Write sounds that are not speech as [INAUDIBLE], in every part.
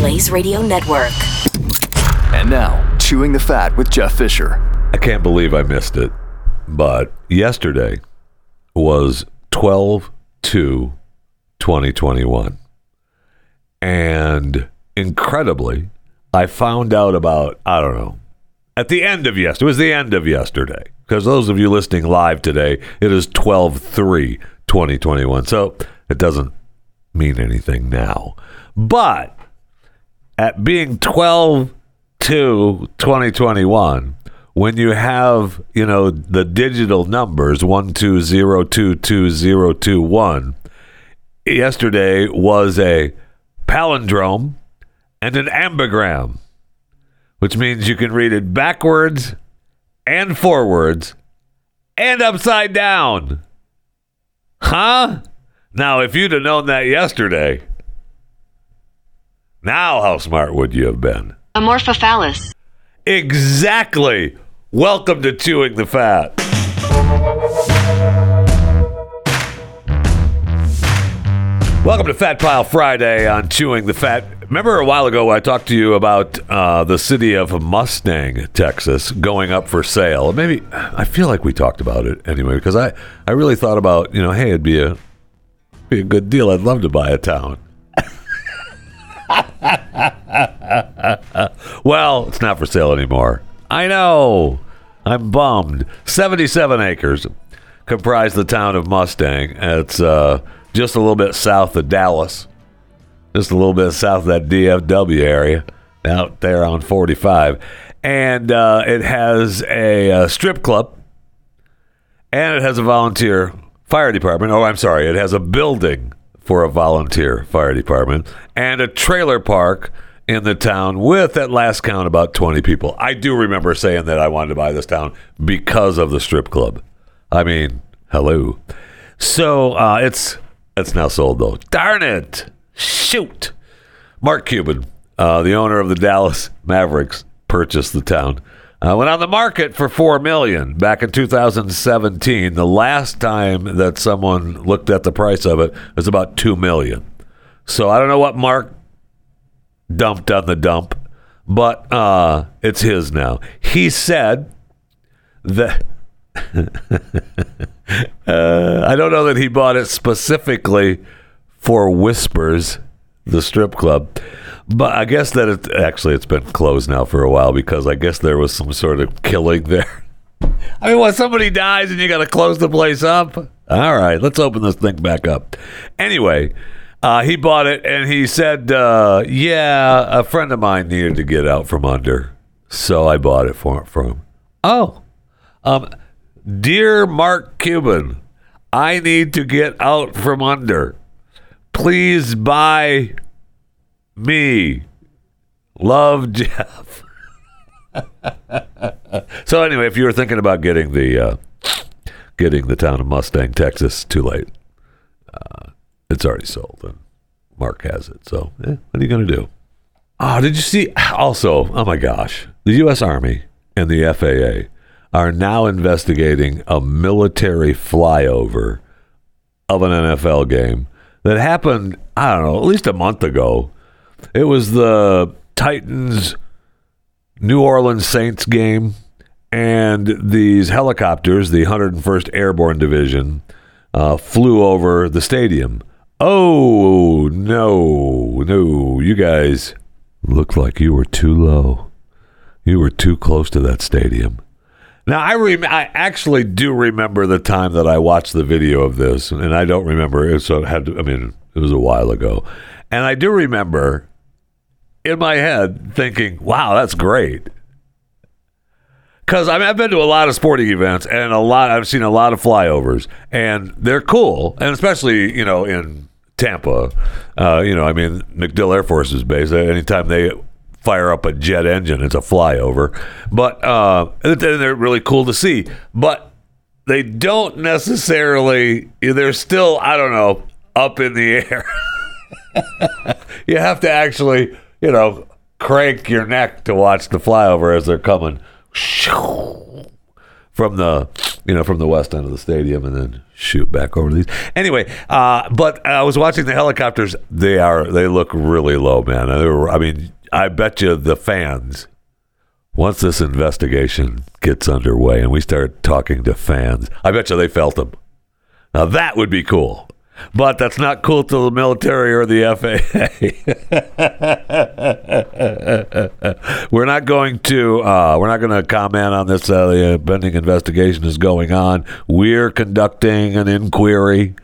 Blaze Radio Network. And now, Chewing the Fat with Jeff Fisher. I can't believe I missed it, but yesterday was 12 2 2021. And incredibly, I found out about, I don't know, at the end of yesterday. It was the end of yesterday. Because those of you listening live today, it is 12 3 2021. So it doesn't mean anything now. But at being 12 2 2021, when you have, you know, the digital numbers 120222021, yesterday was a palindrome and an ambigram, which means you can read it backwards and forwards and upside down. Huh? Now, if you'd have known that yesterday, now how smart would you have been? Amorphophallus. Exactly. Welcome to Chewing the Fat. Welcome to Fat Pile Friday on Chewing the Fat. Remember a while ago I talked to you about uh, the city of Mustang, Texas, going up for sale. Maybe I feel like we talked about it anyway because I, I really thought about you know hey it'd be a be a good deal. I'd love to buy a town. [LAUGHS] well, it's not for sale anymore. I know. I'm bummed. 77 acres comprise the town of Mustang. It's uh, just a little bit south of Dallas, just a little bit south of that DFW area out there on 45. And uh, it has a, a strip club and it has a volunteer fire department. Oh, I'm sorry. It has a building for a volunteer fire department and a trailer park in the town with, at last count, about 20 people. I do remember saying that I wanted to buy this town because of the strip club. I mean, hello. So uh, it's it's now sold though. Darn it! Shoot. Mark Cuban, uh, the owner of the Dallas Mavericks, purchased the town. Uh, went on the market for four million back in 2017. The last time that someone looked at the price of it was about two million. So I don't know what Mark dumped on the dump, but uh, it's his now. He said that. [LAUGHS] uh, I don't know that he bought it specifically for Whispers, the strip club, but I guess that it actually it's been closed now for a while because I guess there was some sort of killing there. [LAUGHS] I mean, when somebody dies and you got to close the place up. All right, let's open this thing back up. Anyway, uh, he bought it and he said, uh, "Yeah, a friend of mine needed to get out from under, so I bought it for for him." Oh, um, dear Mark Cuban, I need to get out from under. Please buy me. Love, Jeff. so anyway, if you were thinking about getting the uh, getting the town of Mustang, Texas, too late. Uh, it's already sold, and Mark has it. So, eh, what are you going to do? Oh, did you see? Also, oh my gosh, the U.S. Army and the FAA are now investigating a military flyover of an NFL game that happened. I don't know, at least a month ago. It was the Titans New Orleans Saints game, and these helicopters, the 101st Airborne Division, uh, flew over the stadium. Oh, no, no, you guys looked like you were too low. You were too close to that stadium. Now, I, rem- I actually do remember the time that I watched the video of this, and I don't remember so it had to, I mean, it was a while ago. And I do remember in my head thinking, wow, that's great. Because I mean, I've been to a lot of sporting events and a lot, I've seen a lot of flyovers, and they're cool. And especially, you know, in Tampa, uh, you know, I mean, MacDill Air Force is Base, anytime they fire up a jet engine, it's a flyover. But uh, they're really cool to see. But they don't necessarily, they're still, I don't know, up in the air. [LAUGHS] you have to actually you know, crank your neck to watch the flyover as they're coming from the, you know, from the west end of the stadium and then shoot back over these. Anyway, uh, but I was watching the helicopters. They are they look really low, man. I mean, I bet you the fans. Once this investigation gets underway and we start talking to fans, I bet you they felt them. Now that would be cool. But that's not cool to the military or the FAA. we're not going to uh, we're not going to comment on this. Uh, the pending investigation is going on. We're conducting an inquiry.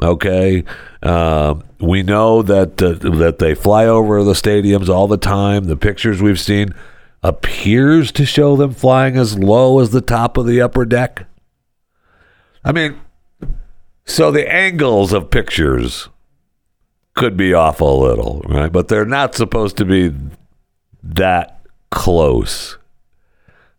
Okay, Um we know that uh, that they fly over the stadiums all the time. The pictures we've seen appears to show them flying as low as the top of the upper deck. I mean, so the angles of pictures could be off a little, right? But they're not supposed to be that close.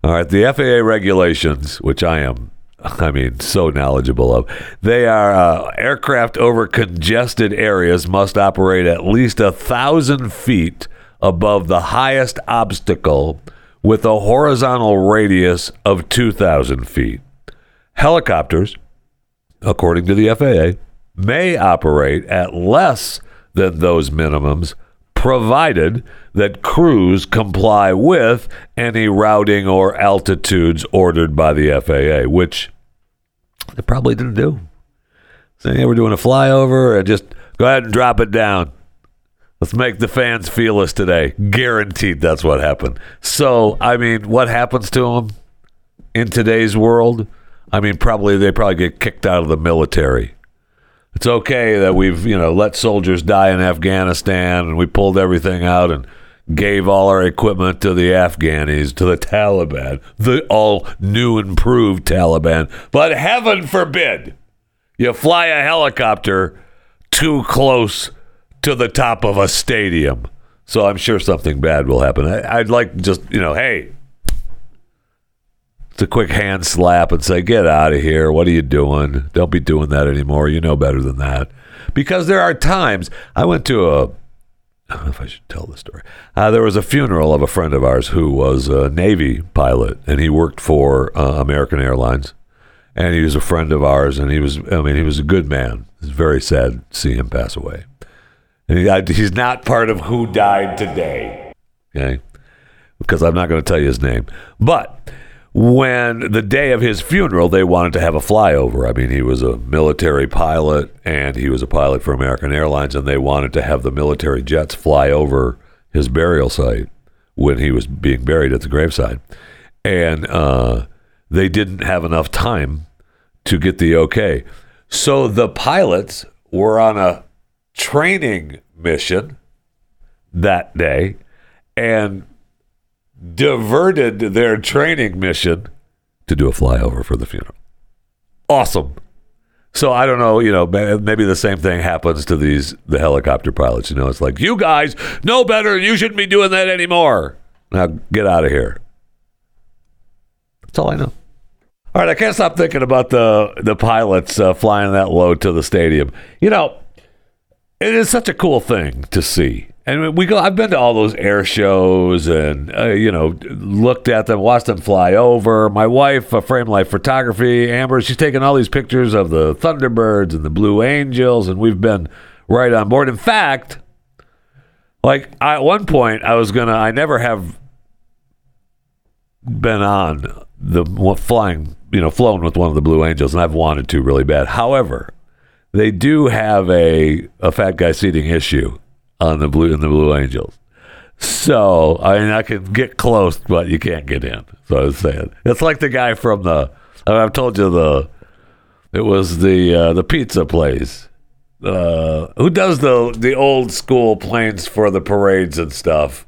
All right, the FAA regulations, which I am, I mean, so knowledgeable of, they are uh, aircraft over congested areas must operate at least a thousand feet above the highest obstacle with a horizontal radius of 2,000 feet. Helicopters according to the FAA, may operate at less than those minimums, provided that crews comply with any routing or altitudes ordered by the FAA, which they probably didn't do. Saying hey, we're doing a flyover, and just go ahead and drop it down. Let's make the fans feel us today. Guaranteed that's what happened. So, I mean, what happens to them in today's world? I mean, probably they probably get kicked out of the military. It's okay that we've you know let soldiers die in Afghanistan and we pulled everything out and gave all our equipment to the Afghanis, to the Taliban, the all new improved Taliban. But heaven forbid you fly a helicopter too close to the top of a stadium. So I'm sure something bad will happen. I, I'd like just you know, hey, it's a quick hand slap and say, "Get out of here! What are you doing? Don't be doing that anymore. You know better than that." Because there are times I went to a. I don't know if I should tell this story. Uh, there was a funeral of a friend of ours who was a Navy pilot, and he worked for uh, American Airlines. And he was a friend of ours, and he was. I mean, he was a good man. It's very sad to see him pass away. And he, I, he's not part of who died today. Okay, because I'm not going to tell you his name, but when the day of his funeral, they wanted to have a flyover. I mean, he was a military pilot and he was a pilot for American Airlines, and they wanted to have the military jets fly over his burial site when he was being buried at the graveside. And uh, they didn't have enough time to get the okay. So the pilots were on a training mission that day and diverted their training mission to do a flyover for the funeral. Awesome. So I don't know, you know, maybe the same thing happens to these the helicopter pilots. You know, it's like you guys know better. You shouldn't be doing that anymore. Now get out of here. That's all I know. All right, I can't stop thinking about the the pilots uh, flying that low to the stadium. You know, it is such a cool thing to see. And we go. I've been to all those air shows, and uh, you know, looked at them, watched them fly over. My wife, a Frame Life Photography, Amber, she's taking all these pictures of the Thunderbirds and the Blue Angels, and we've been right on board. In fact, like I, at one point, I was gonna. I never have been on the flying, you know, flown with one of the Blue Angels, and I've wanted to really bad. However, they do have a a fat guy seating issue on the blue in the Blue Angels. So I mean, I can get close, but you can't get in. So I was saying, it's like the guy from the. I've told you the. It was the uh, the pizza place. Uh, who does the the old school planes for the parades and stuff?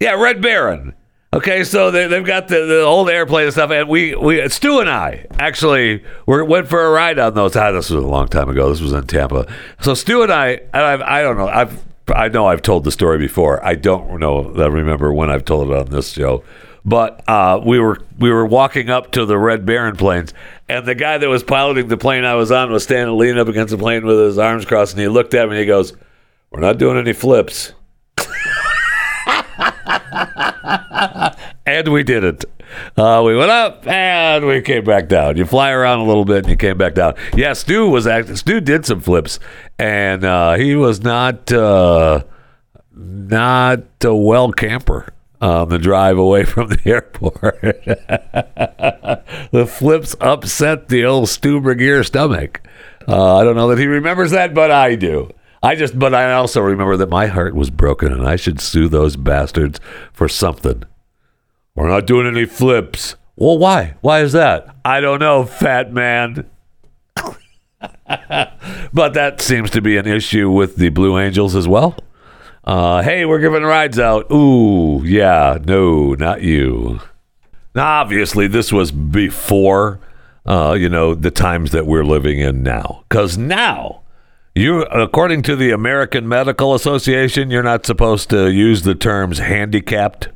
Yeah, Red Baron. Okay, so they, they've got the, the old airplane and stuff, and we, we Stu and I actually were, went for a ride on those. Ah, this was a long time ago. This was in Tampa. So Stu and I, and I've, I don't know. I've I know I've told the story before. I don't know. I remember when I've told it on this show. But uh, we were we were walking up to the Red Baron planes, and the guy that was piloting the plane I was on was standing leaning up against the plane with his arms crossed, and he looked at me and he goes, "We're not doing any flips." [LAUGHS] and we did it. Uh, we went up and we came back down. You fly around a little bit and you came back down. Yeah, Stu was act- Stu did some flips, and uh, he was not uh, not a well camper on the drive away [LAUGHS] from the airport. [LAUGHS] the flips upset the old Stu Burguiere stomach. Uh, I don't know that he remembers that, but I do. I just, but I also remember that my heart was broken, and I should sue those bastards for something. We're not doing any flips. Well, why? Why is that? I don't know, fat man. [LAUGHS] but that seems to be an issue with the Blue Angels as well. Uh, hey, we're giving rides out. Ooh, yeah, no, not you. Now, obviously, this was before, uh, you know, the times that we're living in now. Because now, you, according to the American Medical Association, you're not supposed to use the terms handicapped,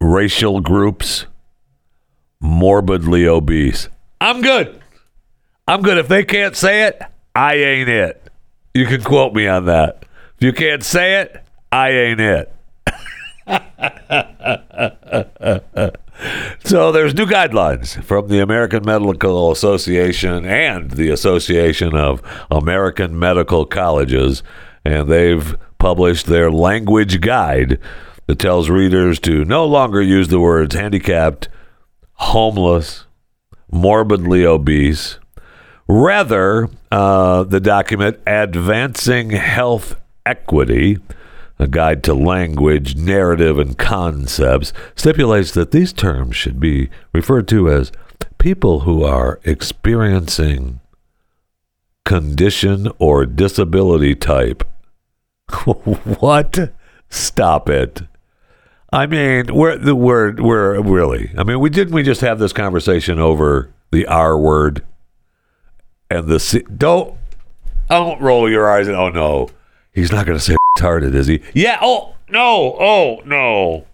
racial groups, morbidly obese. I'm good. I'm good. If they can't say it, I ain't it. You can quote me on that. If you can't say it, I ain't it. [LAUGHS] so there's new guidelines from the American Medical Association and the Association of American Medical Colleges, and they've published their language guide that tells readers to no longer use the words handicapped, homeless, morbidly obese. Rather, uh, the document Advancing Health Equity, a guide to language, narrative, and concepts, stipulates that these terms should be referred to as people who are experiencing condition or disability type. [LAUGHS] what? Stop it. I mean, we're the word we're really. I mean, we didn't we just have this conversation over the R word and the C, don't don't roll your eyes and oh no, he's not going to say retarded, is he? Yeah. Oh no. Oh no.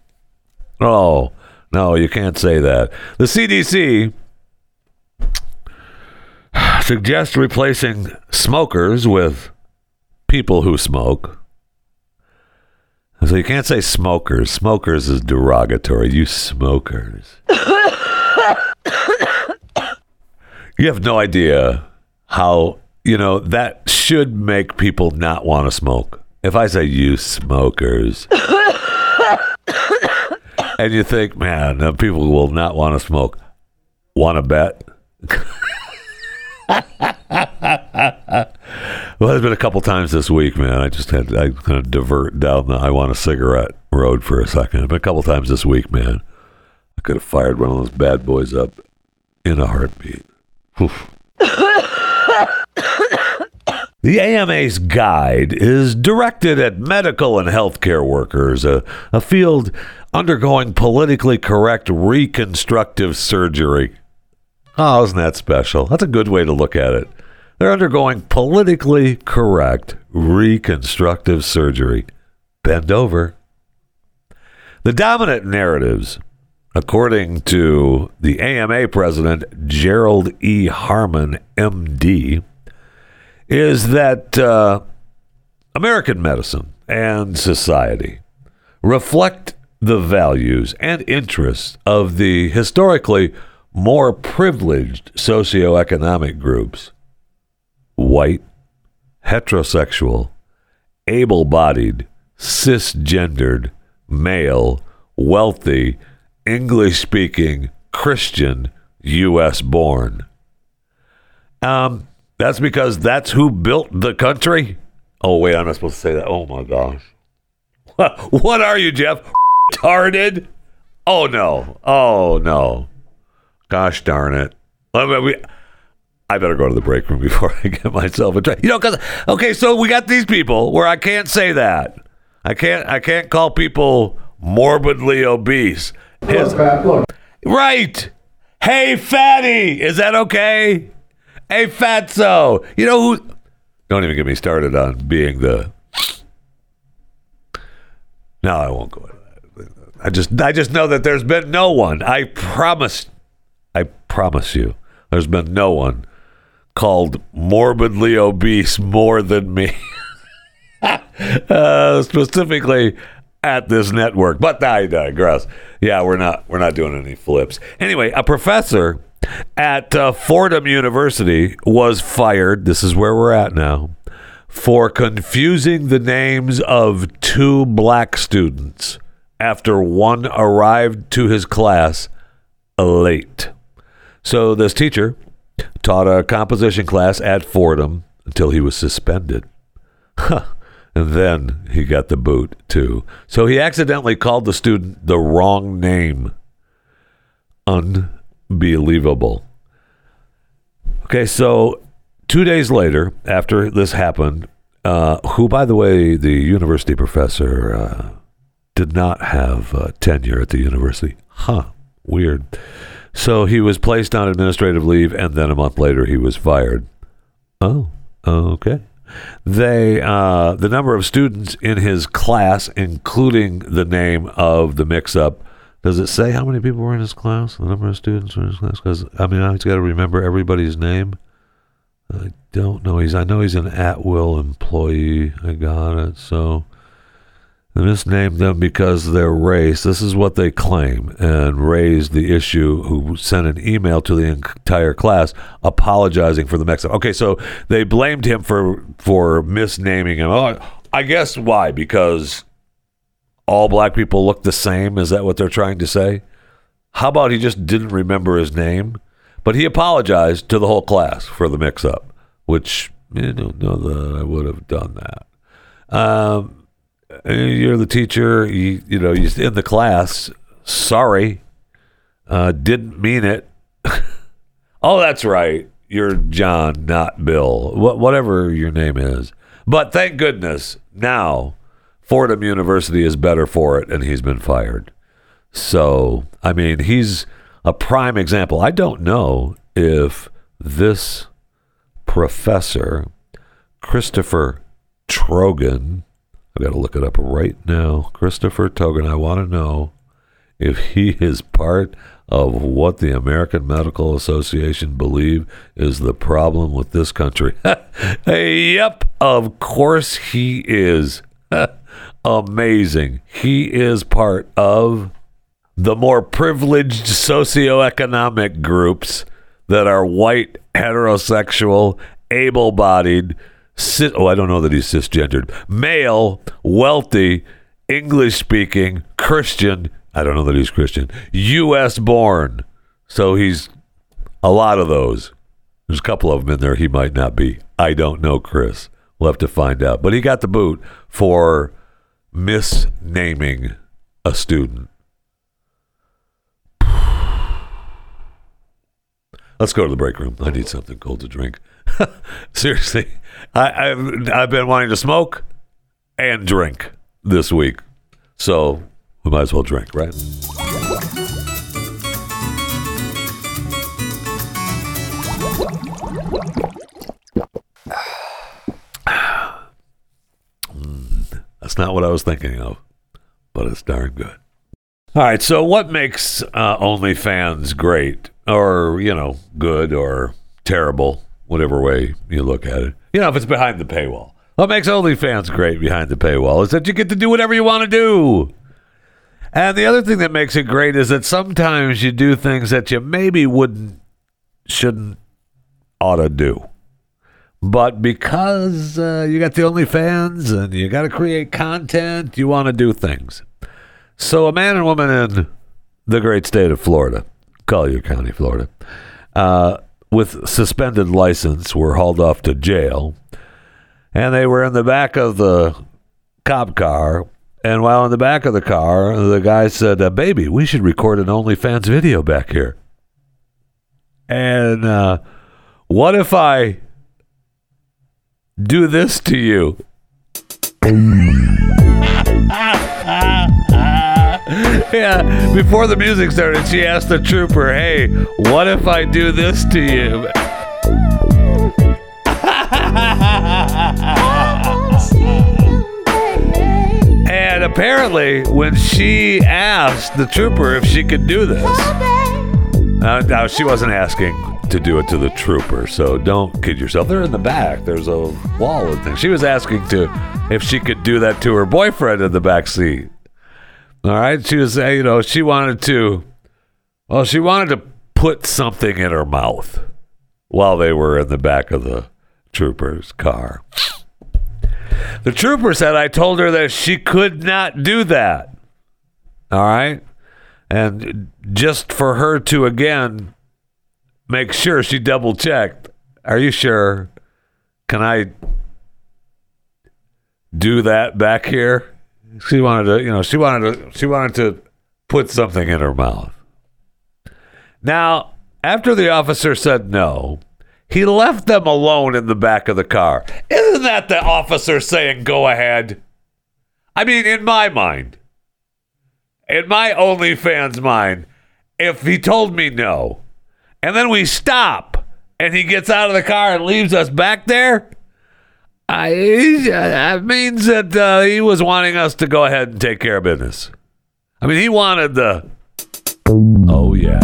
Oh no, you can't say that. The CDC [SIGHS] suggests replacing smokers with people who smoke. So you can't say smokers. Smokers is derogatory. You smokers. [COUGHS] you have no idea how, you know, that should make people not want to smoke. If I say you smokers, [COUGHS] and you think, man, people will not want to smoke, want to bet? [LAUGHS] Well, there's been a couple times this week, man. I just had I kind of divert down the I want a cigarette road for a second. It's a couple times this week, man. I could have fired one of those bad boys up in a heartbeat. The AMA's guide is directed at medical and healthcare workers, a, a field undergoing politically correct reconstructive surgery. Oh, isn't that special? That's a good way to look at it. They're undergoing politically correct reconstructive surgery. Bend over. The dominant narratives, according to the AMA president, Gerald E. Harmon, MD, is that uh, American medicine and society reflect the values and interests of the historically more privileged socioeconomic groups white, heterosexual, able bodied, cisgendered, male, wealthy, English speaking, Christian, U.S. born. Um, that's because that's who built the country. Oh, wait, I'm not supposed to say that. Oh, my gosh. [LAUGHS] What are you, Jeff? Retarded? Oh, no. Oh, no. Gosh darn it. I, mean, we, I better go to the break room before [LAUGHS] I get myself in trouble. You know, because, okay, so we got these people where I can't say that. I can't, I can't call people morbidly obese. His- Look, right. Hey, fatty. Is that okay? Hey, fatso. You know who? Don't even get me started on being the. No, I won't go into that. I just, I just know that there's been no one. I promise, I promise you, there's been no one called morbidly obese more than me. [LAUGHS] uh, specifically, at this network. But I digress. Yeah, we're not we're not doing any flips. Anyway, a professor at uh, Fordham University was fired. This is where we're at now for confusing the names of two black students after one arrived to his class late. So this teacher taught a composition class at Fordham until he was suspended. Huh. And then he got the boot too. So he accidentally called the student the wrong name. Unbelievable. Okay, so two days later, after this happened, uh, who, by the way, the university professor uh, did not have uh, tenure at the university. Huh, weird. So he was placed on administrative leave, and then a month later, he was fired. Oh, okay. They, uh, the number of students in his class, including the name of the mix-up, does it say how many people were in his class? The number of students were in his class? Because I mean, I've got to remember everybody's name. I don't know. He's I know he's an at-will employee. I got it. So they misnamed them because their race. This is what they claim, and raised the issue. Who sent an email to the entire class apologizing for the mix-up. Okay, so they blamed him for for misnaming him. Oh, I guess why? Because all black people look the same. Is that what they're trying to say? How about he just didn't remember his name? But he apologized to the whole class for the mix up, which I don't know that I would have done that. Um, you're the teacher, you, you know, you're in the class. Sorry, uh, didn't mean it. [LAUGHS] oh, that's right. You're John, not Bill. Wh- whatever your name is. But thank goodness now Fordham University is better for it, and he's been fired. So, I mean, he's a prime example. I don't know if this professor, Christopher Trogan, I've got to look it up right now. Christopher Trogan, I want to know if he is part of what the American Medical Association believe is the problem with this country. [LAUGHS] yep, of course he is. [LAUGHS] Amazing. He is part of the more privileged socioeconomic groups that are white, heterosexual, able bodied, cis- oh, I don't know that he's cisgendered, male, wealthy, English speaking, Christian, I don't know that he's Christian, U.S. born. So he's a lot of those. There's a couple of them in there he might not be. I don't know, Chris. We'll have to find out. But he got the boot for misnaming a student. [SIGHS] Let's go to the break room. I need something cold to drink. [LAUGHS] Seriously, I, I've, I've been wanting to smoke and drink this week. So we might as well drink, right? [SIGHS] That's not what I was thinking of, but it's darn good. All right, so what makes uh, OnlyFans great, or you know, good or terrible, whatever way you look at it? You know, if it's behind the paywall, what makes OnlyFans great behind the paywall is that you get to do whatever you want to do. And the other thing that makes it great is that sometimes you do things that you maybe wouldn't, shouldn't, ought to do. But because uh, you got the OnlyFans and you got to create content, you want to do things. So a man and woman in the great state of Florida, Collier County, Florida, uh, with suspended license were hauled off to jail. And they were in the back of the cop car. And while in the back of the car, the guy said, uh, Baby, we should record an OnlyFans video back here. And uh, what if I do this to you? [LAUGHS] yeah, before the music started, she asked the trooper, Hey, what if I do this to you? [LAUGHS] and apparently, when she asked the trooper if she could do this, uh, now she wasn't asking to do it to the trooper, so don't kid yourself. They're in the back. There's a wall and things. She was asking to if she could do that to her boyfriend in the back seat. All right. She was you know, she wanted to, well, she wanted to put something in her mouth while they were in the back of the trooper's car. The trooper said, I told her that she could not do that. All right. And just for her to again make sure she double checked, are you sure? Can I do that back here? She wanted to, you know, she wanted to, she wanted to put something in her mouth. Now, after the officer said no, he left them alone in the back of the car. Isn't that the officer saying, go ahead? I mean, in my mind, in my OnlyFans mind, if he told me no, and then we stop and he gets out of the car and leaves us back there, I, that means that uh, he was wanting us to go ahead and take care of business. I mean, he wanted the. Oh, yeah.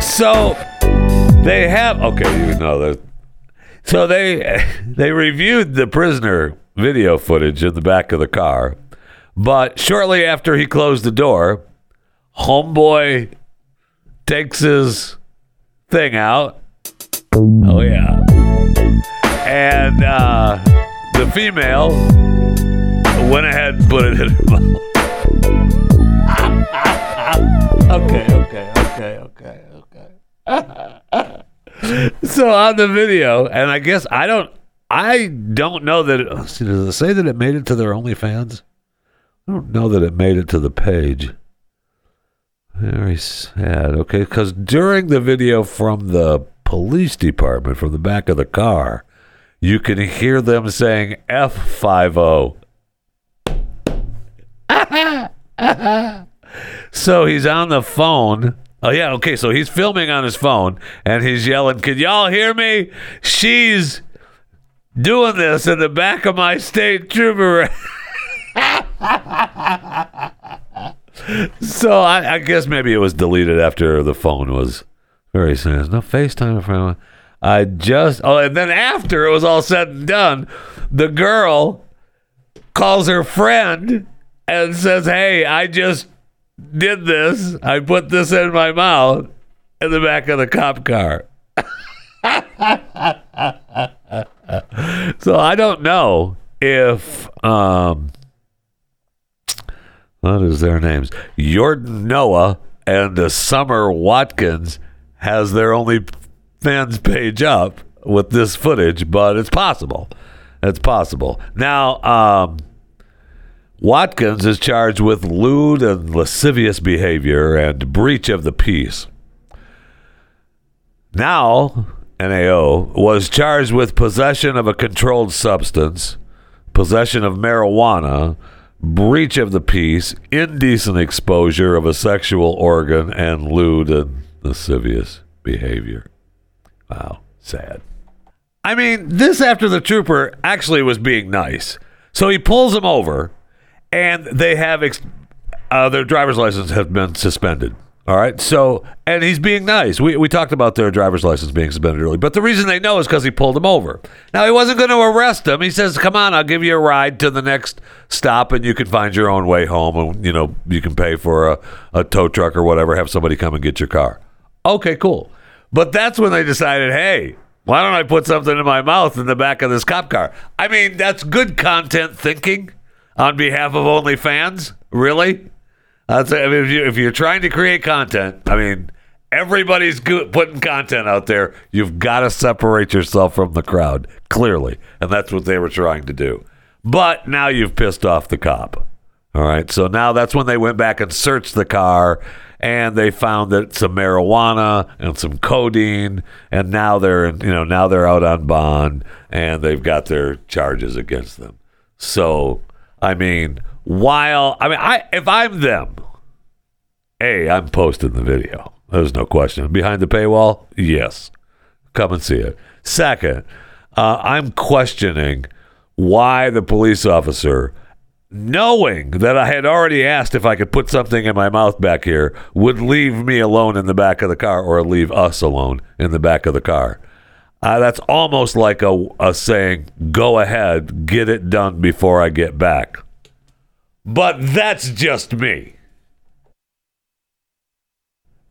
So they have okay, you know that. So they they reviewed the prisoner video footage in the back of the car, but shortly after he closed the door, homeboy takes his thing out. Oh yeah, and uh, the female went ahead and put it in her [LAUGHS] mouth. okay, okay, okay, okay, okay. [LAUGHS] so on the video, and I guess I don't, I don't know that. It, does it say that it made it to their OnlyFans? I don't know that it made it to the page. Very sad. Okay, because during the video from the police department from the back of the car, you can hear them saying F50. so he's on the phone. Oh, yeah. Okay. So he's filming on his phone and he's yelling, Can y'all hear me? She's doing this in the back of my state trooper. [LAUGHS] so I, I, guess maybe it was deleted after the phone was very serious. No FaceTime I just oh, and then after it was all said and done, the girl calls her friend and says, "Hey, I just did this. I put this in my mouth in the back of the cop car." [LAUGHS] so I don't know if um, what is their names? Jordan Noah and Summer Watkins has their only fans page up with this footage, but it's possible. It's possible. Now, um, Watkins is charged with lewd and lascivious behavior and breach of the peace. Now, Noah was charged with possession of a controlled substance, possession of marijuana, breach of the peace, indecent exposure of a sexual organ, and lewd and lascivious behavior. Wow, sad. I mean, this after the trooper actually was being nice. So he pulls him over, and they have ex- uh, their driver's license has been suspended. All right. So, and he's being nice. We, we talked about their driver's license being suspended early, but the reason they know is because he pulled him over. Now, he wasn't going to arrest him. He says, Come on, I'll give you a ride to the next stop and you can find your own way home. And, you know, you can pay for a, a tow truck or whatever, have somebody come and get your car. Okay, cool. But that's when they decided, Hey, why don't I put something in my mouth in the back of this cop car? I mean, that's good content thinking on behalf of OnlyFans. Really? That's, I mean, if, you, you're trying to create content, I mean, everybody's putting content out there. You've got to separate yourself from the crowd, clearly. And that's what they were trying to do. But now you've pissed off the cop. All right. So now that's when they went back and searched the car and they found that some marijuana and some codeine and now they're you know now they're out on bond and they've got their charges against them. So, I mean, while I mean, I if I'm them, a I'm posting the video. There's no question. Behind the paywall, yes, come and see it. Second, uh, I'm questioning why the police officer, knowing that I had already asked if I could put something in my mouth back here, would leave me alone in the back of the car or leave us alone in the back of the car. Uh, that's almost like a, a saying, go ahead, get it done before I get back. But that's just me.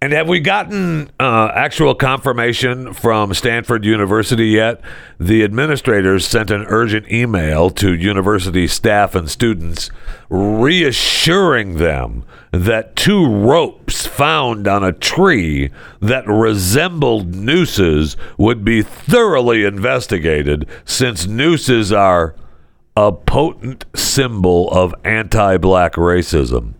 And have we gotten uh, actual confirmation from Stanford University yet? The administrators sent an urgent email to university staff and students reassuring them that two ropes found on a tree that resembled nooses would be thoroughly investigated since nooses are a potent symbol of anti black racism.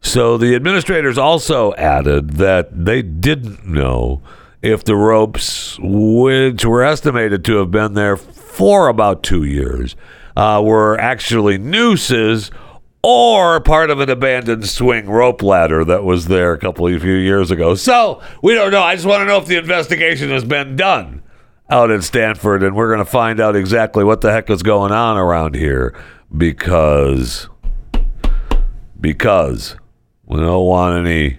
So the administrators also added that they didn't know if the ropes, which were estimated to have been there for about two years, uh, were actually nooses or part of an abandoned swing rope ladder that was there a couple of few years ago. So we don't know. I just want to know if the investigation has been done out at Stanford, and we're going to find out exactly what the heck is going on around here because because we don't want any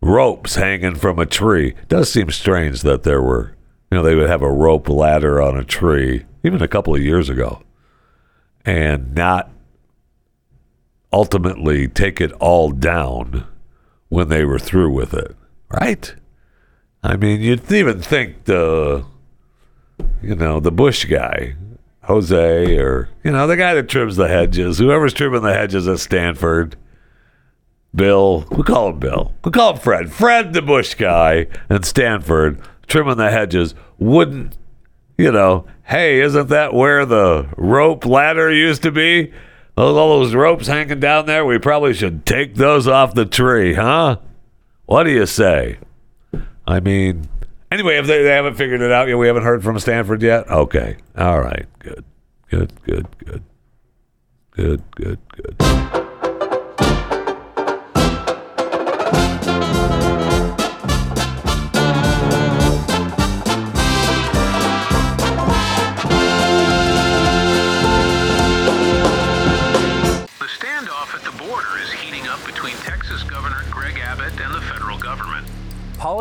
ropes hanging from a tree. It does seem strange that there were, you know, they would have a rope ladder on a tree even a couple of years ago and not ultimately take it all down when they were through with it, right? I mean, you'd even think the, you know, the bush guy, Jose, or, you know, the guy that trims the hedges, whoever's trimming the hedges at Stanford Bill, we call him Bill. We call him Fred. Fred, the Bush guy, and Stanford trimming the hedges wouldn't, you know, hey, isn't that where the rope ladder used to be? All those ropes hanging down there, we probably should take those off the tree, huh? What do you say? I mean, anyway, if they, they haven't figured it out yet, we haven't heard from Stanford yet. Okay, all right, good, good, good, good, good, good, good.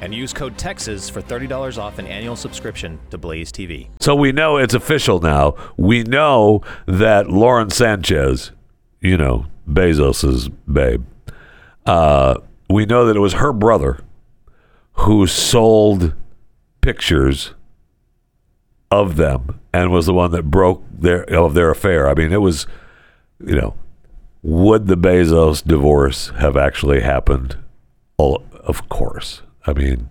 and use code TEXAS for $30 off an annual subscription to Blaze TV. So we know it's official now. We know that Lauren Sanchez, you know, Bezos's babe, uh, we know that it was her brother who sold pictures of them and was the one that broke their of their affair. I mean, it was, you know, would the Bezos divorce have actually happened? Oh, of course. I mean,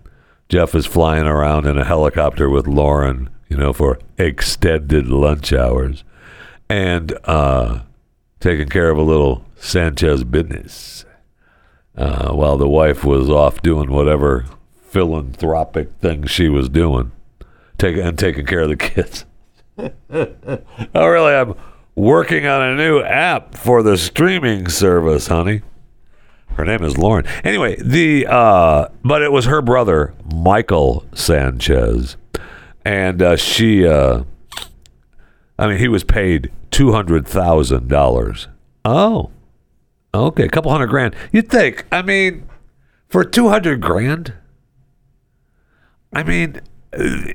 Jeff is flying around in a helicopter with Lauren, you know, for extended lunch hours and uh, taking care of a little Sanchez business uh, while the wife was off doing whatever philanthropic thing she was doing, taking and taking care of the kids. [LAUGHS] oh, really? I'm working on a new app for the streaming service, honey. Her name is Lauren. Anyway, the uh, but it was her brother Michael Sanchez, and uh, she. Uh, I mean, he was paid two hundred thousand dollars. Oh, okay, a couple hundred grand. You'd think. I mean, for two hundred grand. I mean,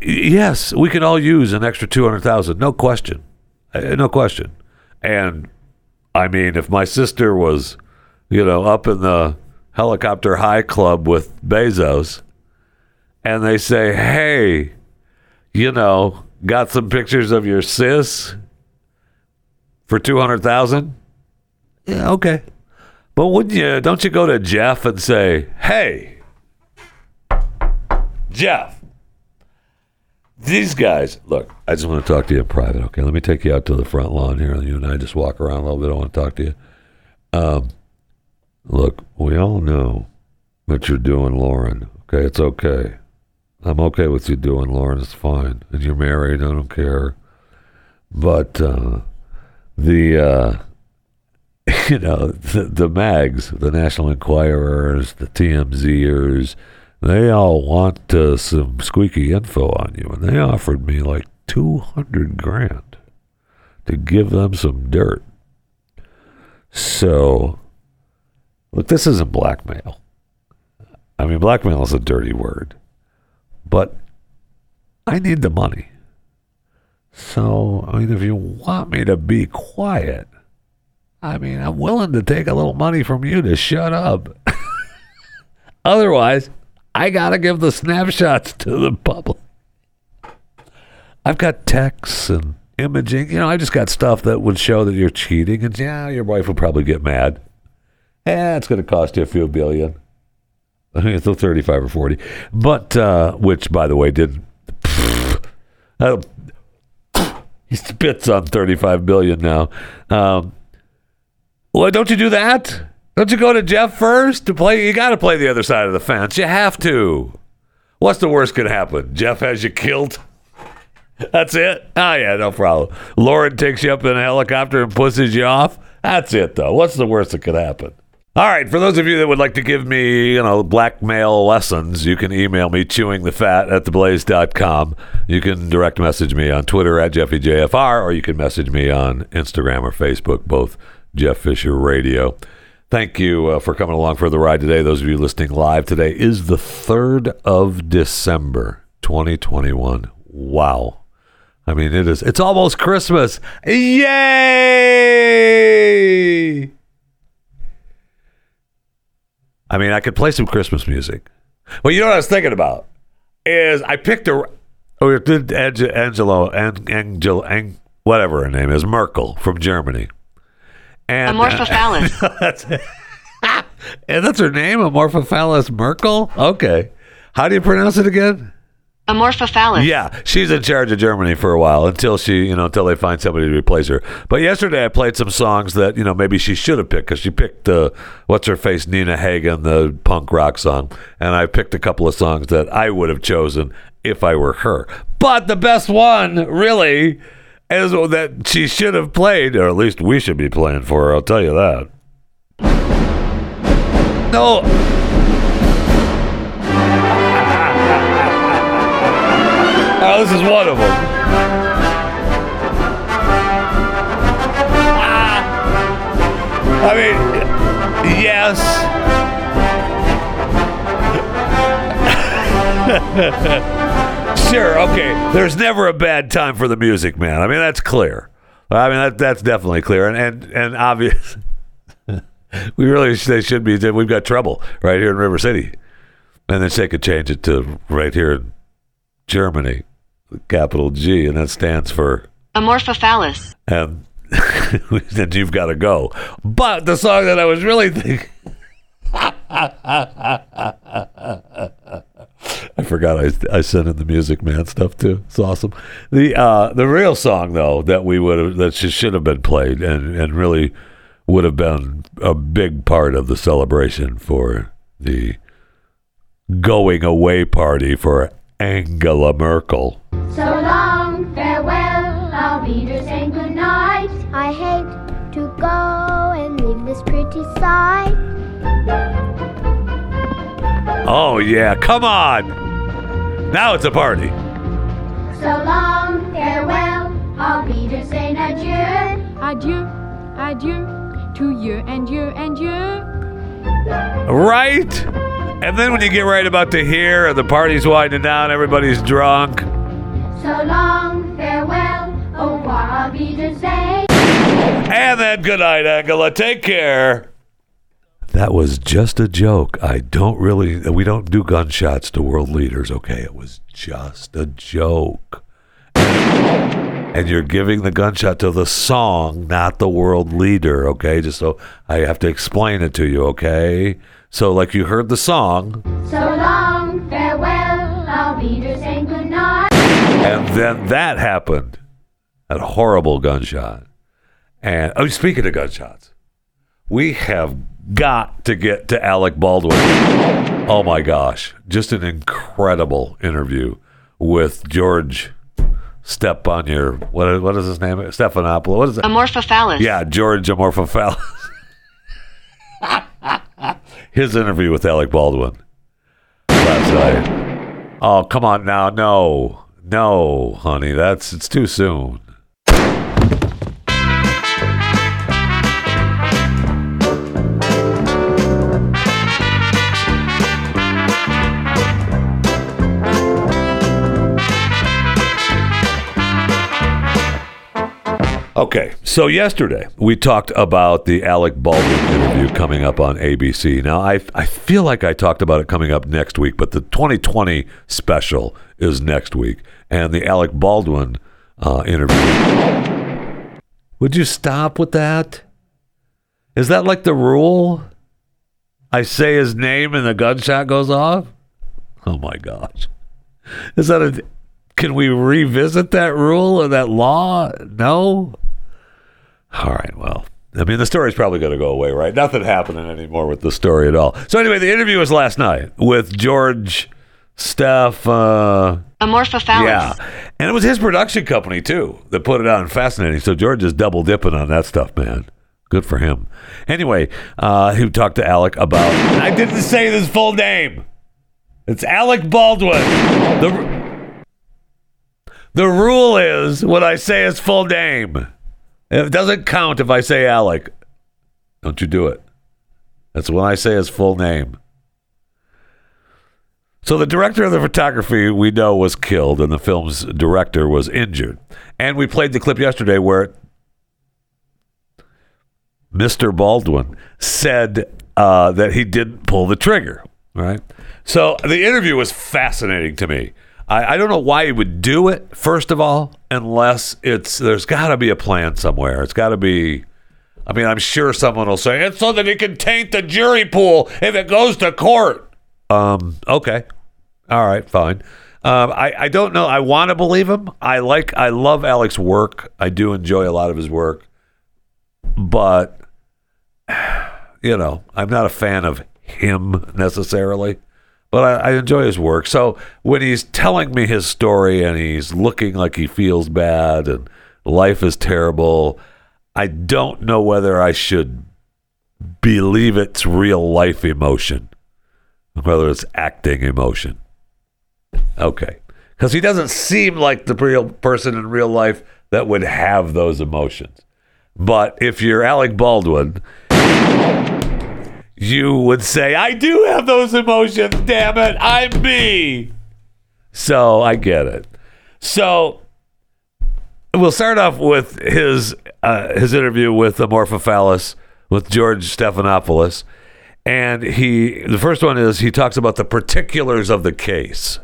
yes, we can all use an extra two hundred thousand, no question, Uh, no question. And I mean, if my sister was, you know, up in the helicopter high club with Bezos, and they say, "Hey, you know, got some pictures of your sis for two hundred thousand? Yeah, okay. But wouldn't you? Don't you go to Jeff and say, "Hey, Jeff, these guys, look, I just want to talk to you in private, okay? Let me take you out to the front lawn here, and you and I just walk around a little bit. I want to talk to you. Um, look, we all know what you're doing, Lauren. Okay, it's okay. I'm okay with you doing, Lauren. It's fine. And you're married. I don't care. But uh, the uh, [LAUGHS] you know the, the mags, the National Enquirers, the TMZers, they all want uh, some squeaky info on you, and they offered me like two hundred grand to give them some dirt. So, look, this isn't blackmail. I mean, blackmail is a dirty word, but I need the money. So, I mean, if you want me to be quiet, I mean, I'm willing to take a little money from you to shut up. [LAUGHS] Otherwise, I got to give the snapshots to the public. I've got texts and imaging. You know, I just got stuff that would show that you're cheating. And yeah, your wife would probably get mad. Yeah, it's going to cost you a few billion. I [LAUGHS] think it's 35 or 40. But, uh, which, by the way, did. [LAUGHS] [LAUGHS] He spits on 35 billion now. Um, well, don't you do that? Don't you go to Jeff first to play? You got to play the other side of the fence. You have to. What's the worst could happen? Jeff has you killed. That's it. Oh yeah, no problem. Lauren takes you up in a helicopter and pushes you off. That's it though. What's the worst that could happen? All right, for those of you that would like to give me, you know, blackmail lessons, you can email me chewingthefat at theblaze.com. You can direct message me on Twitter at JeffyJFR, or you can message me on Instagram or Facebook, both Jeff Fisher Radio. Thank you uh, for coming along for the ride today. Those of you listening live today is the 3rd of December, 2021. Wow. I mean, it is, it's almost Christmas. Yay! I mean, I could play some Christmas music. Well, you know what I was thinking about is I picked a oh, did Angelo and Angel Ang, whatever her name is Merkel from Germany. And Amorphophallus. [LAUGHS] that's, [LAUGHS] and that's her name, Amorphophallus Merkel. Okay, how do you pronounce it again? Amorphophallus. Yeah, she's in charge of Germany for a while until she, you know, until they find somebody to replace her. But yesterday I played some songs that you know maybe she should have picked because she picked uh, what's her face Nina Hagen, the punk rock song, and I picked a couple of songs that I would have chosen if I were her. But the best one, really, is that she should have played, or at least we should be playing for her. I'll tell you that. No. This is one of them. Ah. I mean, yes. [LAUGHS] sure, okay. There's never a bad time for the music, man. I mean, that's clear. I mean, that, that's definitely clear, and and and obvious. [LAUGHS] we really they should be. We've got trouble right here in River City, and then they could change it to right here in Germany capital G, and that stands for Amorphophallus. and [LAUGHS] then you've got to go. But the song that I was really thinking. [LAUGHS] I forgot I, I sent in the Music Man stuff too. It's awesome. The uh, the real song though that we would have that should have been played and and really would have been a big part of the celebration for the going away party for Angela Merkel. So long, farewell, I'll be just saying goodnight. I hate to go and leave this pretty sight. Oh yeah, come on! Now it's a party. So long, farewell, I'll be just saying adieu. Adieu, adieu to you and you and you. Right? And then when you get right about to here, and the party's winding down, everybody's drunk. So long, farewell, oh be just saying. And then good night, Angela. Take care. That was just a joke. I don't really, we don't do gunshots to world leaders, okay? It was just a joke. And you're giving the gunshot to the song, not the world leader, okay? Just so I have to explain it to you, okay? So, like you heard the song, So long, farewell, I'll be just saying goodnight. and then that happened. That horrible gunshot. And oh, speaking of gunshots, we have got to get to Alec Baldwin. Oh my gosh, just an incredible interview with George Step on your what? What is his name? Stephanopoulos. What is it? Amorphophallus. Yeah, George Amorphophallus. [LAUGHS] His interview with Alec Baldwin last night. Oh, come on now. No. No, honey. That's it's too soon. Okay, so yesterday we talked about the Alec Baldwin interview coming up on ABC. Now, I, I feel like I talked about it coming up next week, but the 2020 special is next week, and the Alec Baldwin uh, interview. Would you stop with that? Is that like the rule? I say his name and the gunshot goes off? Oh my gosh. Is that a. Can we revisit that rule or that law? No? All right, well, I mean, the story's probably going to go away, right? Nothing happening anymore with the story at all. So, anyway, the interview was last night with George Steph. Uh, Amorphophallus. yeah. And it was his production company, too, that put it on. Fascinating. So, George is double dipping on that stuff, man. Good for him. Anyway, uh, he talked to Alec about. I didn't say his full name. It's Alec Baldwin. The, the rule is when I say his full name. It doesn't count if I say Alec. Don't you do it. That's when I say his full name. So the director of the photography we know was killed, and the film's director was injured. And we played the clip yesterday where Mr. Baldwin said uh, that he didn't pull the trigger. Right. So the interview was fascinating to me. I, I don't know why he would do it. First of all, unless it's there's got to be a plan somewhere. It's got to be. I mean, I'm sure someone will say it's so that he can taint the jury pool if it goes to court. Um. Okay. All right. Fine. Um. I I don't know. I want to believe him. I like. I love Alec's work. I do enjoy a lot of his work. But [SIGHS] you know, I'm not a fan of him necessarily but I, I, enjoy his work. So when he's telling me his story and he's looking like he feels bad and life is terrible, I don't know whether I should believe it's real life emotion, whether it's acting emotion. Okay. Because he doesn't seem like the real person in real life that would have those emotions. But if you're Alec Baldwin, you would say, I do have those emotions, damn it, I'm me. So I get it. So we'll start off with his uh, his interview with Amorphophallus with George Stephanopoulos. And he the first one is he talks about the particulars of the case.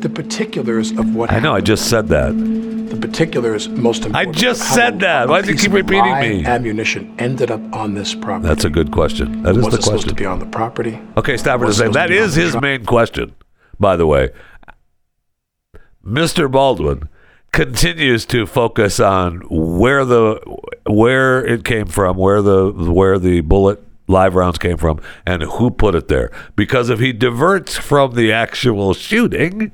The particulars of what I know, I just said that. The particulars most important. I just said that. Why do you keep repeating me? Ammunition ended up on this property. That's a good question. That is It is wasn't the supposed to be on the property. Okay, stop it a was second. supposed to That is the his main question, by the way. Mr. Baldwin continues to focus on where the where it came from, where the where the bullet live rounds came from, and who put it there. Because if he diverts from the actual shooting,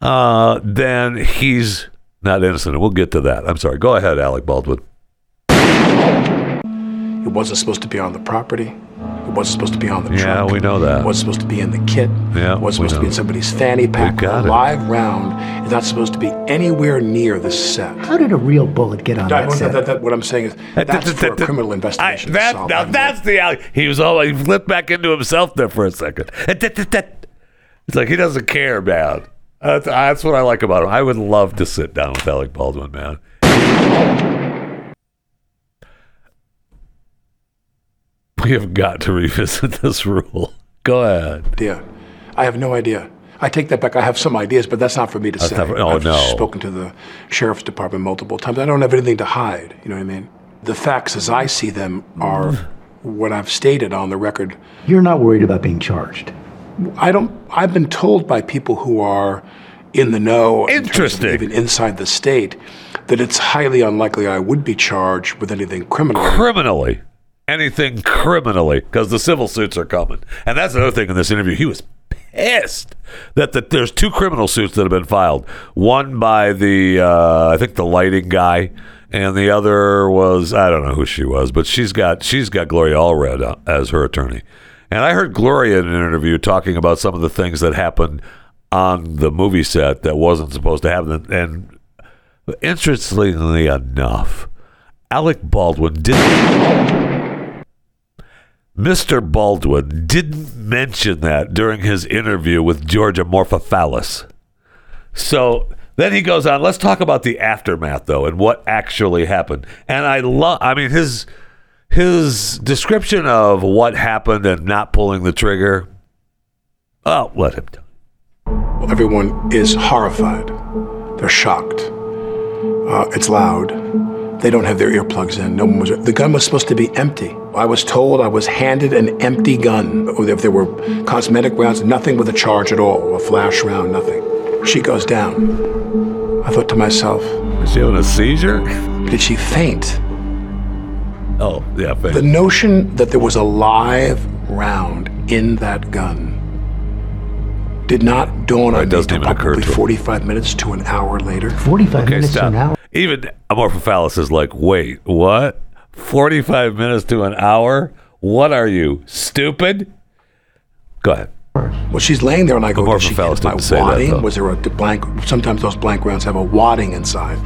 uh, then he's not innocent. We'll get to that. I'm sorry. Go ahead, Alec Baldwin. It wasn't supposed to be on the property. It wasn't supposed to be on the Yeah, truck. we know that. It wasn't supposed to be in the kit. Yeah, It wasn't we supposed to be in somebody's fanny pack. got a it. live round is not supposed to be anywhere near the set. How did a real bullet get on That- that set? that- that- what I'm saying is that's for a criminal I, investigation. to that, solve. now that's the alley. He was all he flipped back into himself there for a second. [LAUGHS] It's like he doesn't care, man. That's, that's what I like about him. I would love to sit down with Alec Baldwin, man. We have got to revisit this rule. Go ahead. idea. I have no idea. I take that back. I have some ideas, but that's not for me to That's say. not for- oh, I've no. spoken to the sheriff's department multiple times. I don't have anything to hide. You know what I mean? The facts, as I see them, are mm. what I've stated on the record. You're not worried about being charged. I don't. I've been told by people who are in the know, in Interesting. even inside the state, that it's highly unlikely I would be charged with anything criminal. criminally, anything criminally, because the civil suits are coming. And that's another thing in this interview. He was pissed that the, there's two criminal suits that have been filed. One by the, uh, I think the lighting guy, and the other was I don't know who she was, but she's got she's got Gloria Allred uh, as her attorney. And I heard Gloria in an interview talking about some of the things that happened on the movie set that wasn't supposed to happen. And interestingly enough, Alec Baldwin didn't. Mr. Baldwin didn't mention that during his interview with Georgia Morphophallus. So then he goes on. Let's talk about the aftermath, though, and what actually happened. And I love. I mean, his his description of what happened and not pulling the trigger. Oh, let him tell. Everyone is horrified. They're shocked. Uh, it's loud. They don't have their earplugs in. No one was. The gun was supposed to be empty. I was told I was handed an empty gun. If there were cosmetic rounds, nothing with a charge at all, a flash round, nothing. She goes down. I thought to myself, Is she having a seizure? did she faint? Oh, yeah. The notion that there was a live round in that gun did not dawn on It me doesn't until occur probably to him. 45 minutes to an hour later. 45 Okay, minutes to an hour. stop. Even Amorphophallus is like, wait, what? 45 minutes to an hour? What are you, stupid? Go ahead. Well, she's laying there, and I go, did she hit by didn't say that, wadding? though. was there a blank? Sometimes those blank rounds have a wadding inside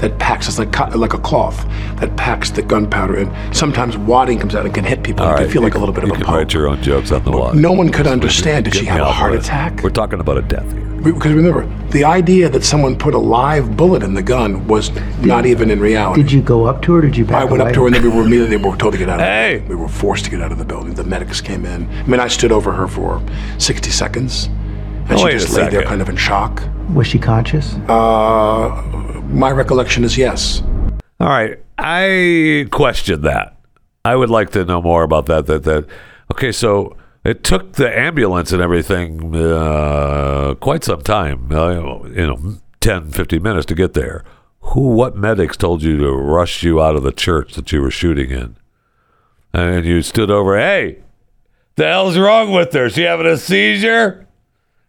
that packs, it's like, co- like a cloth that packs the gunpowder. And sometimes wadding comes out and can hit people. All and right. can feel like you a little bit you of a can write your own jokes on the wall. No one could understand, did Get she me have a off heart of it. attack? We're talking about a death here. Because remember, the idea that someone put a live bullet in the gun was not even in reality. Did you go up to her? Or did you back I went up to her and then we were immediately we were told to get out of Hey! the building. We were forced to get out of the building. The medics came in. I mean, I stood over her for 60 seconds. And Oh, she just lay there kind of in shock. Was she conscious? Uh, my recollection is yes. All right. I question that. I would like to know more about that. That that. Okay, so it took the ambulance and everything uh, quite some time. Uh, you know, 10, 15 minutes to get there. Who? What medics told you to rush you out of the church that you were shooting in? And you stood over. Hey, the hell's wrong with her? She having a seizure?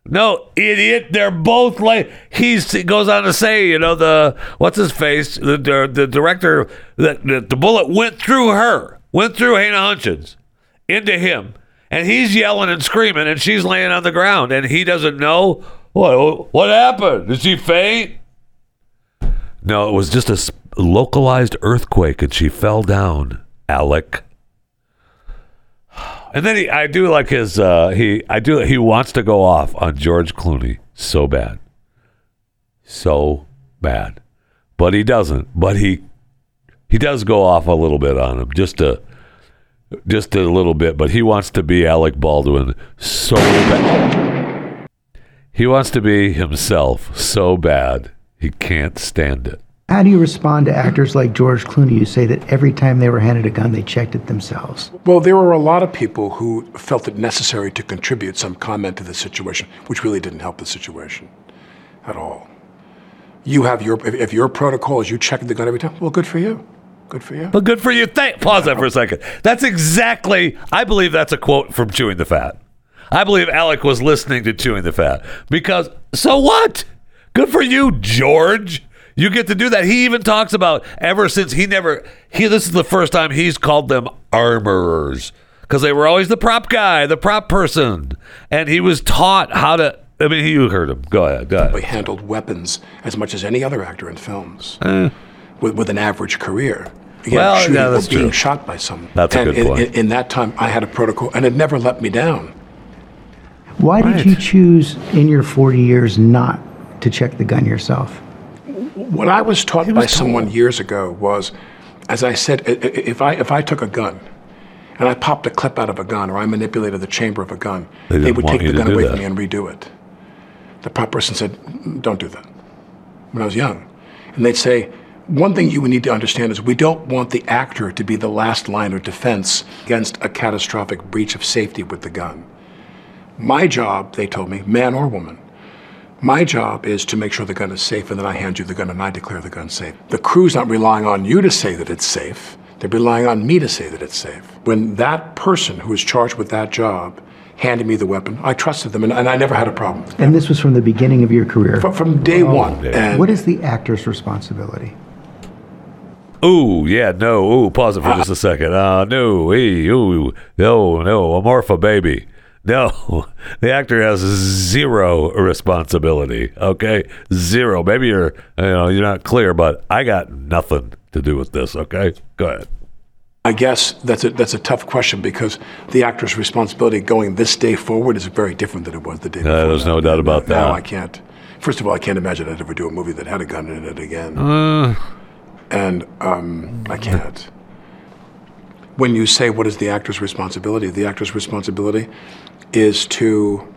No, idiot. They're both like he goes on to say, you know, the what's his face, the the, the director that the, the bullet went through her, went through Hannah Hutchins into him, and he's yelling and screaming, and she's laying on the ground, and he doesn't know what what happened. Did she faint? No, it was just a localized earthquake, and she fell down. Alec. And then he, I do like his. Uh, he, I do. He wants to go off on George Clooney so bad, so bad, but he doesn't. But he, he does go off a little bit on him, just a, just a little bit. But he wants to be Alec Baldwin so bad. He wants to be himself so bad he can't stand it. How do you respond to actors like George Clooney who say that every time they were handed a gun, they checked it themselves? Well, there were a lot of people who felt it necessary to contribute some comment to the situation, which really didn't help the situation at all. You have your, if, if your protocol is you check the gun every time, well, good for you. Good for you. Well, good for you. Thank. Pause that for a second. That's exactly. I believe that's a quote from Chewing the Fat. I believe Alec was listening to Chewing the Fat because so what? Good for you, George. You get to do that. He even talks about ever since he never he. This is the first time he's called them armorers because they were always the prop guy, the prop person, and he was taught how to. I mean, you heard him. Go ahead. Go ahead. They handled weapons as much as any other actor in films Eh. With, with an average career. Again, Well, shooting yeah, or that's being true. shot by someone. That's a good in, point. In, in that time, I had a protocol, and it never let me down. Why Right. did you choose in your 40 years not to check the gun yourself? What I was taught by someone years ago was, as I said, i- i- if I if I took a gun and I popped a clip out of a gun or I manipulated the chamber of a gun, They they, would take the gun do away that. from me and redo it. The prop person said, "Mm, "Don't do that." When I was young, and they'd say, "One thing you would need to understand is we don't want the actor to be the last line of defense against a catastrophic breach of safety with the gun." My job, they told me, man or woman, My job is to make sure the gun is safe, and then I hand you the gun and I declare the gun safe. The crew's not relying on you to say that it's safe. They're relying on me to say that it's safe. When that person who is charged with that job handed me the weapon, I trusted them, and, and I never had a problem. And this was from the beginning of your career. From, from day oh. one. And What is the actor's responsibility? Ooh, yeah, no. Ooh, pause it for just a second. Uh, no, ee, ooh, no, no, Amorpha baby. No, [LAUGHS] the actor has zero responsibility. Okay, zero. Maybe you're, you know, you're not clear, but I got nothing to do with this. Okay, go ahead. I guess that's a, that's a tough question because the actor's responsibility going this day forward is very different than it was the day before. Uh, there's no doubt about Now that. I can't. First of all, I can't imagine I'd ever do a movie that had a gun in it again. Uh, and um, I can't. When you say what is the actor's responsibility, the actor's responsibility is to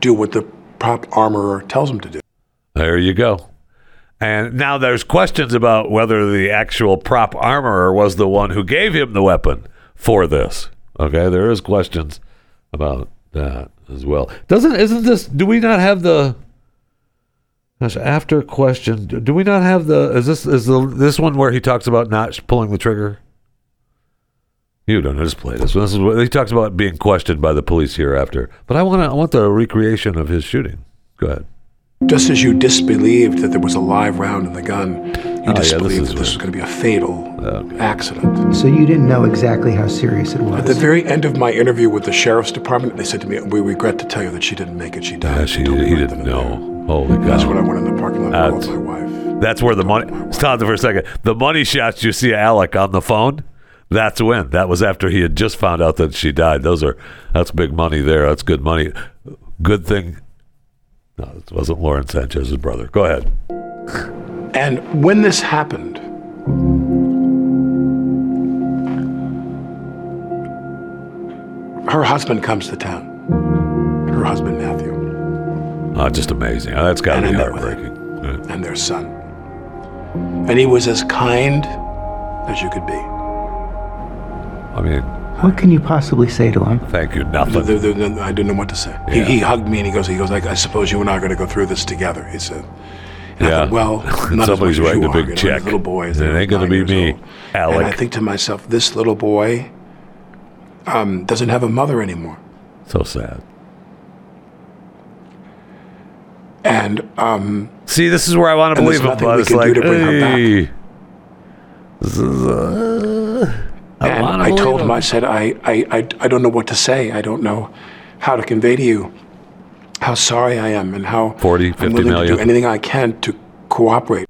do what the prop armorer tells him to do. There you go. And now there's questions about whether the actual prop armorer was the one who gave him the weapon for this. Okay, there is questions about that as well. Doesn't isn't this? Do we not have the? Gosh, after question, do we not have the? Is this is the this one where he talks about not pulling the trigger? You don't know. just play this. This is what he talks about being questioned by the police hereafter. But I want to, I want the recreation of his shooting. Go ahead. Just as you disbelieved that there was a live round in the gun, you Oh, yeah, this disbelieved that this was going to be a fatal accident. So you didn't know exactly how serious it was. At the very end of my interview with the sheriff's department, they said to me, "We regret to tell you that she didn't make it. She died." Yeah, she he didn't know. Holy cow! That's when I went in the parking lot and That's, my wife. that's where the money. Stop for a second. The money shots you see Alec on the phone. That's when. That was after he had just found out that she died. Those are that's big money there. That's good money. Good thing. No, it wasn't Lauren Sanchez's brother. Go ahead. And when this happened, her husband comes to town. Her husband, Matthew, Oh, just amazing. Oh, that's got to be I met heartbreaking. and their son. And he was as kind as you could be. I mean, What can you possibly say to him? thank you. Th- Nothing. th- th- th- I didn't know what to say. He, Yeah. he hugged me and he goes, he goes, I, I suppose you and I are going to go through this together. He said. And I Yeah. thought, well, [LAUGHS] not as Somebody's much as writing you a big you know, check. Little boys. It ain't gonna be me, old. And I think to myself, this little boy um, doesn't have a mother anymore. So sad. And um, See, this is where I want to believe him, but it's like, to bring her back. hey, this is, uh, I and I told him, him. I said, I, I, I, I don't know what to say. I don't know how to convey to you how sorry I am and how 40, I'm willing million. to do anything I can to cooperate.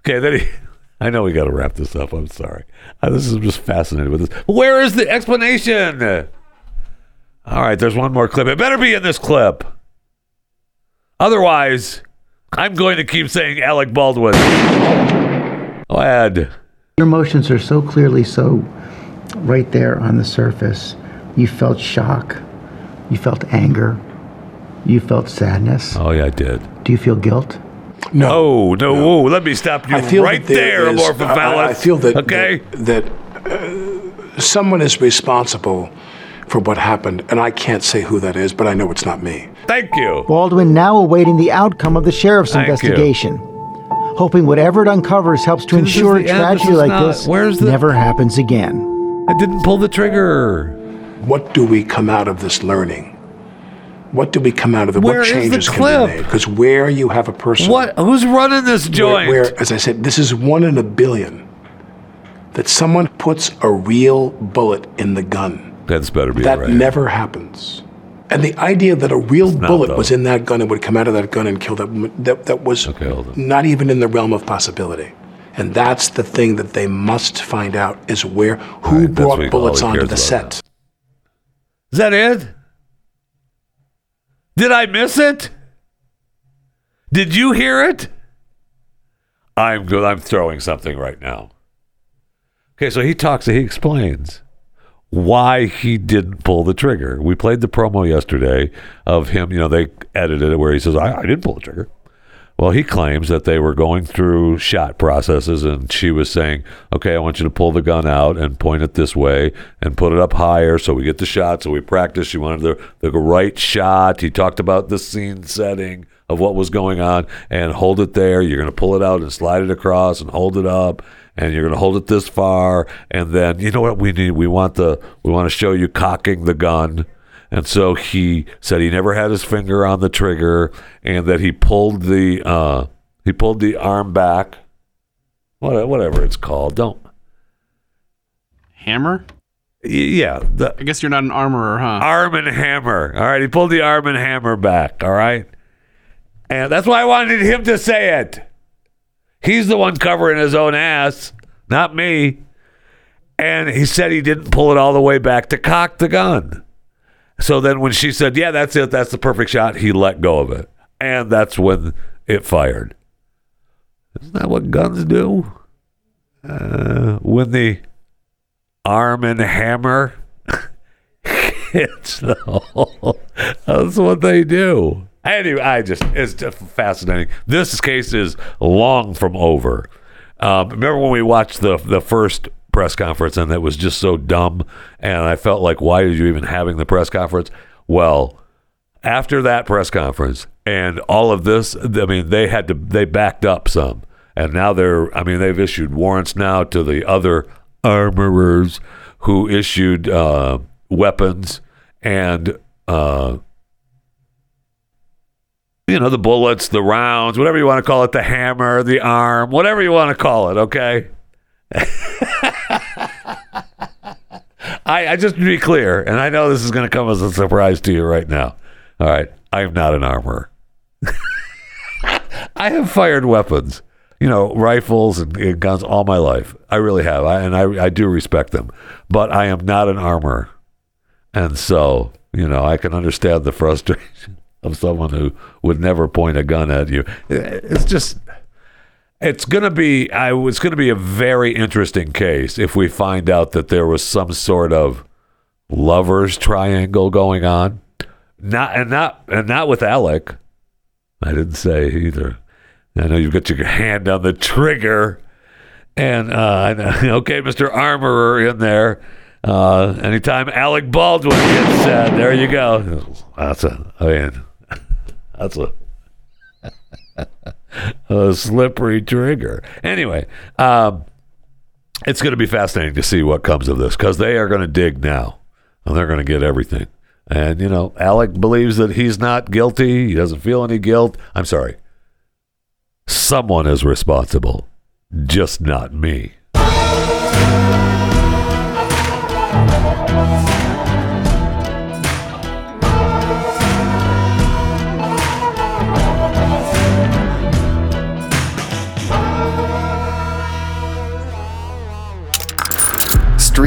Okay, then he, [LAUGHS] I know we got to wrap this up. I'm sorry. Uh, this is just fascinated with this. Where is the explanation? All right, there's one more clip. It better be in this clip. Otherwise, I'm going to keep saying Alec Baldwin. Go ahead. Your emotions are so clearly so right there on the surface. You felt shock. You felt anger. You felt sadness. Oh, yeah, I did. Do you feel guilt? No. Oh, no. Whoa, let me stop you I feel right there there, is- Amorphophallus. I, I feel that Okay? that, that uh, someone is responsible for what happened, and I can't say who that is, but I know it's not me. Thank you. Baldwin now awaiting the outcome of the sheriff's Thank you. investigation, hoping whatever it uncovers helps to This ensure a the. This tragedy like not- this the- never happens again. I didn't pull the trigger. What do we come out of this learning? What do we come out of it? Where what is the changes can be made? Because where you have a person, What? Who's running this joint? Where, where, as I said, this is one in a billion. That someone puts a real bullet in the gun. That's better be That right. never happens. And the idea that a real bullet though. was in that gun and would come out of that gun and kill that woman, that, that was Okay, not even in the realm of possibility. And that's the thing that they must find out is where who right, brought bullets onto the set. Is that it? Did I miss it? Did you hear it? I'm good. I'm throwing something right now. Okay, so he talks, he explains why he didn't pull the trigger. We played the promo yesterday of him, you know, they edited it where he says, I, I didn't pull the trigger. Well, he claims that they were going through shot processes, and she was saying, "Okay, I want you to pull the gun out and point it this way and put it up higher, so we get the shot. So we practice. She wanted the the right shot. He talked about the scene setting of what was going on, and hold it there. You're going to pull it out and slide it across, and hold it up, and you're going to hold it this far, and then you know what we need? We want the we want to show you cocking the gun." And so he said he never had his finger on the trigger, and that he pulled the uh, he pulled the arm back, whatever it's called. Don't Hammer? yeah, the I guess you're not an armorer, huh? arm and hammer. All right, he pulled the arm and hammer back. All right, and that's why I wanted him to say it. He's the one covering his own ass, not me. And he said he didn't pull it all the way back to cock the gun. So then when she said, "Yeah, that's it. That's the perfect shot," he let go of it, and that's when it fired. Isn't that what guns do? Uh, when the arm and hammer [LAUGHS] hits the hole, [LAUGHS] that's what they do. Anyway, I just it's just fascinating. This case is long from over. Um, remember when we watched the the first press conference and it was just so dumb, and I felt like, why are you even having the press conference? Well, after that press conference and all of this, I mean, they had to they backed up some, and now they're, I mean, they've issued warrants now to the other armorers who issued uh, weapons and. Uh, you know, the bullets, the rounds, whatever you want to call it, the hammer, the arm, whatever you want to call it, okay? [LAUGHS] I, I just to be clear, and I know this is going to come as a surprise to you right now. All right, I am not an armorer. [LAUGHS] I have fired weapons, you know, rifles and, guns all my life. I really have, I, and I, I do respect them, but I am not an armorer, and so you know, I can understand the frustration of someone who would never point a gun at you. It's just it's going to be I it's going to be a very interesting case if we find out that there was some sort of lovers triangle going on. Not and not and not with Alec. I didn't say either. I know you've got your hand on the trigger. And uh, [LAUGHS] okay, Mr. Armorer in there. Uh, anytime Alec Baldwin gets said, there you go. That's a, I mean, that's a, [LAUGHS] a slippery trigger. Anyway, um, it's going to be fascinating to see what comes of this because they are going to dig now and they're going to get everything. And, you know, Alec believes that he's not guilty. He doesn't feel any guilt. I'm sorry. Someone is responsible, just not me.